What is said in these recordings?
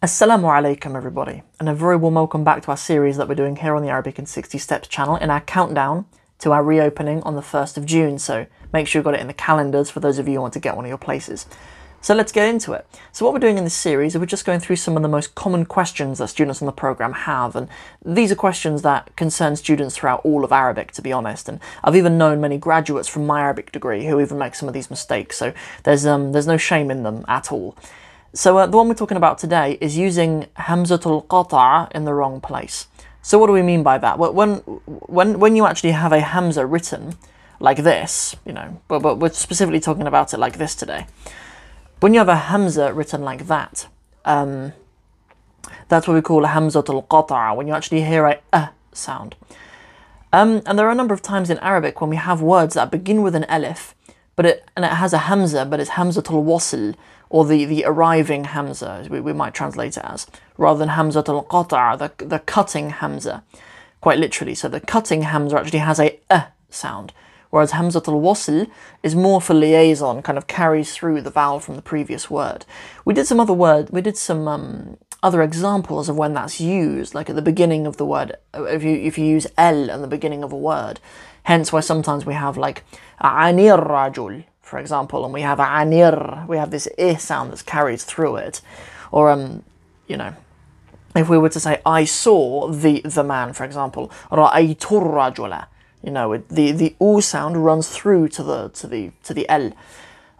Assalamu alaikum everybody and a very warm welcome back to our series that we're doing here on the Arabic in 60 Steps channel in our countdown to our reopening on the 1st of June so make sure you've got it in the calendars for those of you who want to get one of your places. So let's get into it. So what we're doing in this series is we're just going through some of the most common questions that students on the program have and these are questions that concern students throughout all of Arabic to be honest and I've even known many graduates from my Arabic degree who even make some of these mistakes so there's um there's no shame in them at all. So uh, the one we're talking about today is using hamzatul qata' in the wrong place. So what do we mean by that? Well, when when when you actually have a hamza written like this, you know, but, but we're specifically talking about it like this today. When you have a hamza written like that, um, that's what we call a hamzatul qata' when you actually hear a uh sound. Um, and there are a number of times in Arabic when we have words that begin with an alif, but it and it has a hamza, but it's hamza hamzatul wasil or the, the arriving hamza, we, we might translate it as, rather than hamza al qata', the, the cutting hamza, quite literally. So the cutting hamza actually has a uh sound, whereas hamza al wasl is more for liaison, kind of carries through the vowel from the previous word. We did some other word, we did some um, other examples of when that's used, like at the beginning of the word, if you if you use el at the beginning of a word. Hence why sometimes we have like anir rajul, for example, and we have anir, we have this i sound that's carried through it. Or, um, you know, if we were to say, I saw the, the man, for example, ra'aytur rajula, you know, the, the u sound runs through to the, to the, to the l.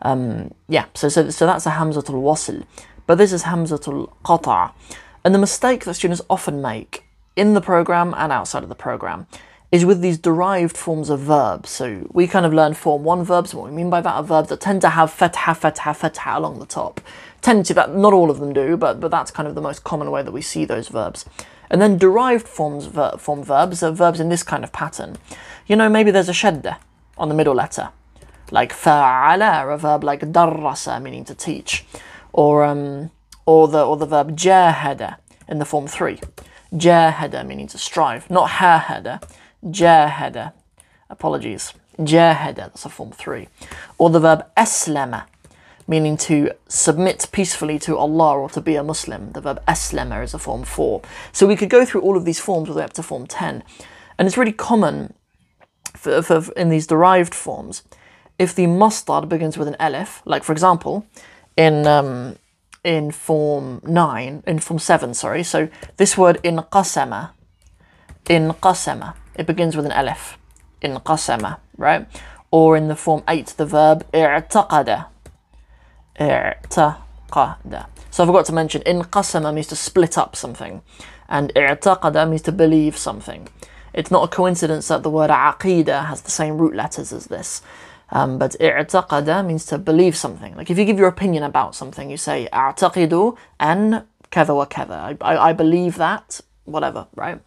Um, yeah, so, so, so that's a hamzatul wasil, But this is hamzatul qata'. And the mistake that students often make in the program and outside of the program is with these derived forms of verbs. So we kind of learn form one verbs. What we mean by that are verbs that tend to have fatha, fatha, fatha along the top. Tend to that, not all of them do, but but that's kind of the most common way that we see those verbs. And then derived forms ver, form verbs are verbs in this kind of pattern. You know, maybe there's a shadda on the middle letter, like fa'ala, a verb like darrasa, meaning to teach, or um, or the or the verb jahada in the form three. Jahada meaning to strive, not hahada jahada. Apologies. Jahada, that's a form three. Or the verb aslama, meaning to submit peacefully to Allah or to be a Muslim. The verb aslama is a form four. So we could go through all of these forms all the way up to form 10. And it's really common for, for, in these derived forms if the masdar begins with an alif, like for example, in um, in form 9, in form 7, sorry. So this word in qasama, in qasama, it begins with an alif in qasama, right? Or in the form 8, the verb i'taqada. I'taqada. So I forgot to mention, in qasama means to split up something, and i'taqada means to believe something. It's not a coincidence that the word aqidah has the same root letters as this. Um, but i'taqada means to believe something. Like if you give your opinion about something, you say a'taqidu an kada wa kada. I, I, I believe that, whatever, right?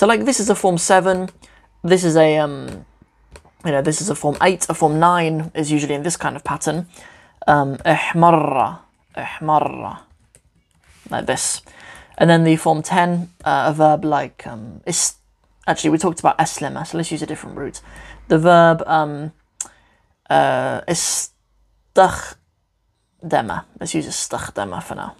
So like this is a form 7, this is a, um, you know, this is a form 8, a form 9 is usually in this kind of pattern. Um, ihmarra, like this. And then the form 10, uh, a verb like, um, is, actually we talked about aslama, so let's use a different root. The verb um, uh, istakhdama, let's use istakhdama for now.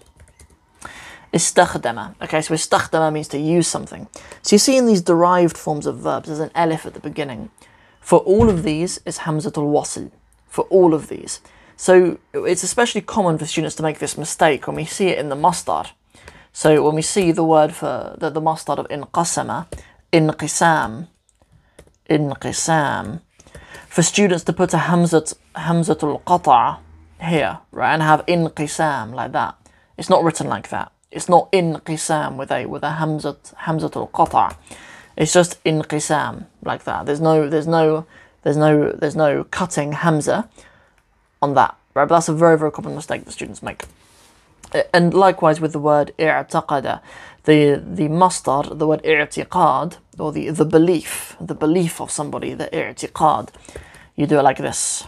Istakhdama. Okay, so istakhdama means to use something. So you see in these derived forms of verbs, there's an elif at the beginning. For all of these, it's hamzatul wasl. For all of these. So it's especially common for students to make this mistake when we see it in the masdar. So when we see the word for the, the masdar of inqasama, inqisam, inqisam, for students to put a hamzat, hamzatul qata' here, right, and have inqisam like that. It's not written like that. It's not in qisam with a with a hamzat hamzatul qata'. It's just in qisam like that. There's no there's no there's no there's no cutting hamza on that. Right, but that's a very very common mistake that students make. And likewise with the word i'taqada, the the masdar, the word i'tiqad, or the the belief, the belief of somebody, the i'tiqad, you do it like this.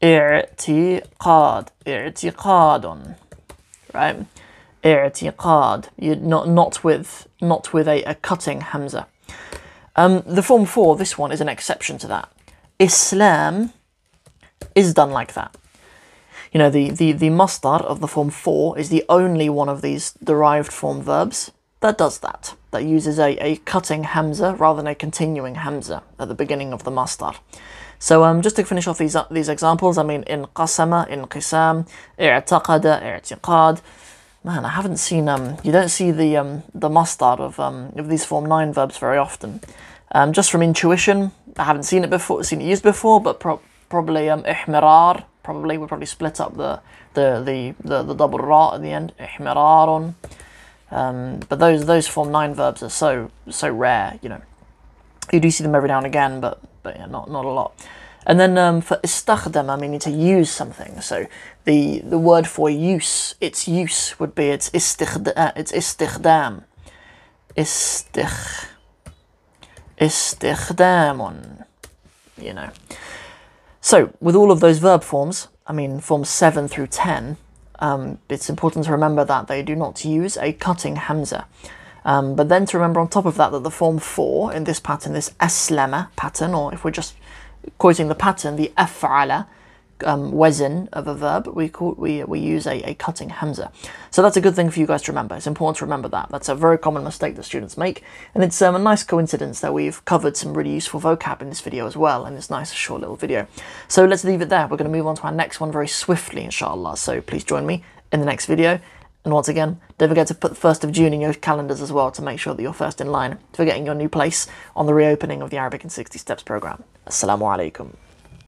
I'tiqad, i'tiqadun, right? I'tiqad, not not with not with a, a cutting hamza. Um, the form four, this one is an exception to that. Islam is done like that. you know, the, the, the masdar of the form four is the only one of these derived form verbs that does that, that uses a, a cutting hamza rather than a continuing hamza at the beginning of the masdar. So um, just to finish off these uh, these examples, I mean, in qasama, in qisam, i'taqada, i'tiqad. Man, I haven't seen um, you don't see the um, the masdar of um, of these form nine verbs very often. Um, just from intuition, I haven't seen it before, seen it used before, but pro- probably um, ihmirar, probably we probably split up the the the the, the double ra at the end, ihmirarun. Um, but those those form nine verbs are so so rare, you know. You do see them every now and again, but but yeah, not not a lot. And then um, for istakhdam, I mean to use something. So the the word for use, its use would be its istikhda, uh, its istikhdam. Istikh istikhdamun. You know. So with all of those verb forms, I mean forms seven through ten, um, it's important to remember that they do not use a cutting hamza. Um, but then to remember on top of that that the form for in this pattern, this aslama pattern, or if we're just quoting the pattern, the af'ala um, of a verb, we call, we, we use a, a cutting hamza. So that's a good thing for you guys to remember. It's important to remember that. That's a very common mistake that students make. And it's um, a nice coincidence that we've covered some really useful vocab in this video as well, in this nice short little video. So let's leave it there. We're going to move on to our next one very swiftly, inshallah. So please join me in the next video. And once again, don't forget to put the 1st of June in your calendars as well to make sure that you're first in line for getting your new place on the reopening of the Arabic in 60 Steps program. Assalamu alaikum.